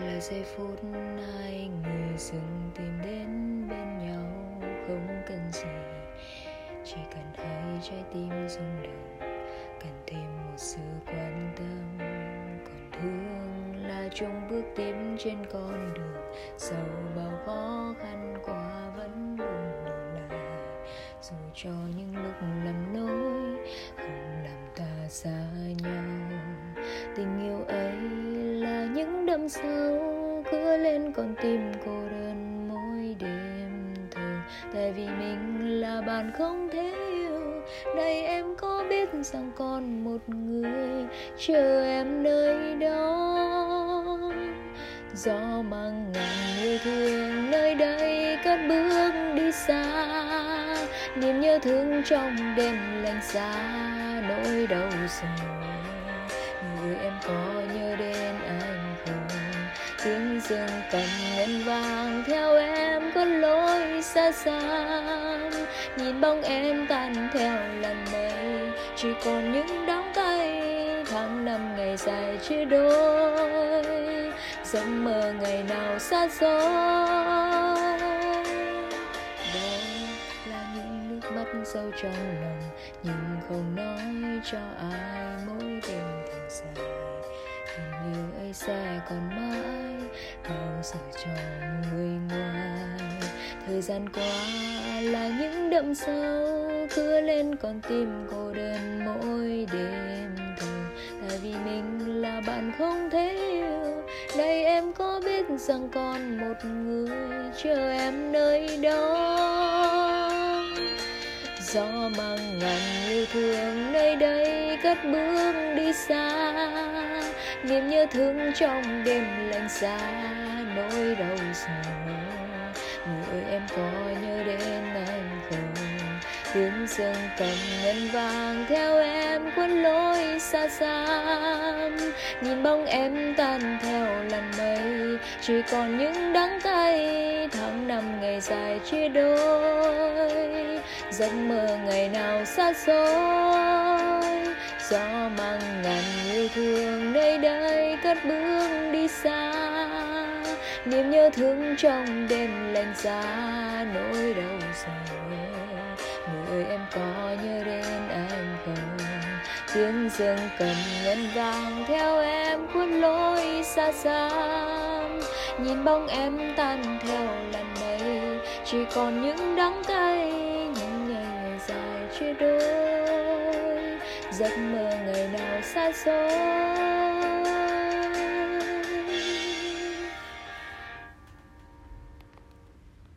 là giây phút hai người dừng tìm đến bên nhau. Không cần gì, chỉ cần hai trái tim rung động. Cần thêm một sự quan tâm. Còn thương là chung bước tiếp trên con đường. Sau bao khó khăn qua vẫn luôn nhìn lại. Dù cho những lúc lầm lỗi, không làm ta xa nhau. Tình yêu ấy những đêm sau cứa lên con tim cô đơn mỗi đêm thường, tại vì mình là bạn không thể yêu đây em có biết rằng còn một người chờ em nơi đó. Gió mang ngàn yêu thương nơi đây cất bước đi xa niềm nhớ thương trong đêm lạnh giá nỗi đau sầu người em có nhớ đến anh dương cầm ngân vàng, theo em có lối xa xăm nhìn bóng em tan theo lần mây, chỉ còn những đóng tay tháng năm ngày dài chia đôi. Giấc mơ ngày nào xa xôi. Đây là những nước mắt sâu trong lòng, nhưng không nói cho ai mỗi đêm thường dài. Tình yêu ấy sẽ còn mãi bao giờ cho người ngoài. Thời gian qua là những đậm sâu, cứ lên con tim cô đơn mỗi đêm thờ tại vì mình là bạn không thể yêu. Đây em có biết rằng còn một người chờ em nơi đó. Gió mang ngàn yêu thương nơi đây cất bước đi xa, niềm nhớ thương trong đêm lạnh giá nỗi đau sầu người em có nhớ đến anh không? Tiếng dương cầm ngân vàng theo em cuốn lối xa xăm nhìn bóng em tan theo làn mây, chỉ còn những đắng cay. Tháng năm ngày dài chia đôi, giấc mơ ngày nào xa xôi gió mang ngàn yêu thương nơi đây cất bước đi xa. Niềm nhớ thương trong đêm lạnh giá, nỗi đau rồi người em có nhớ đến anh không? Tiếng dương cầm ngân vàng theo em cuốn lối xa xăm nhìn bóng em tan theo làn mây, chỉ còn những đắng cay, những ngày dài chia đôi giấc mơ ngày nào xa xôi.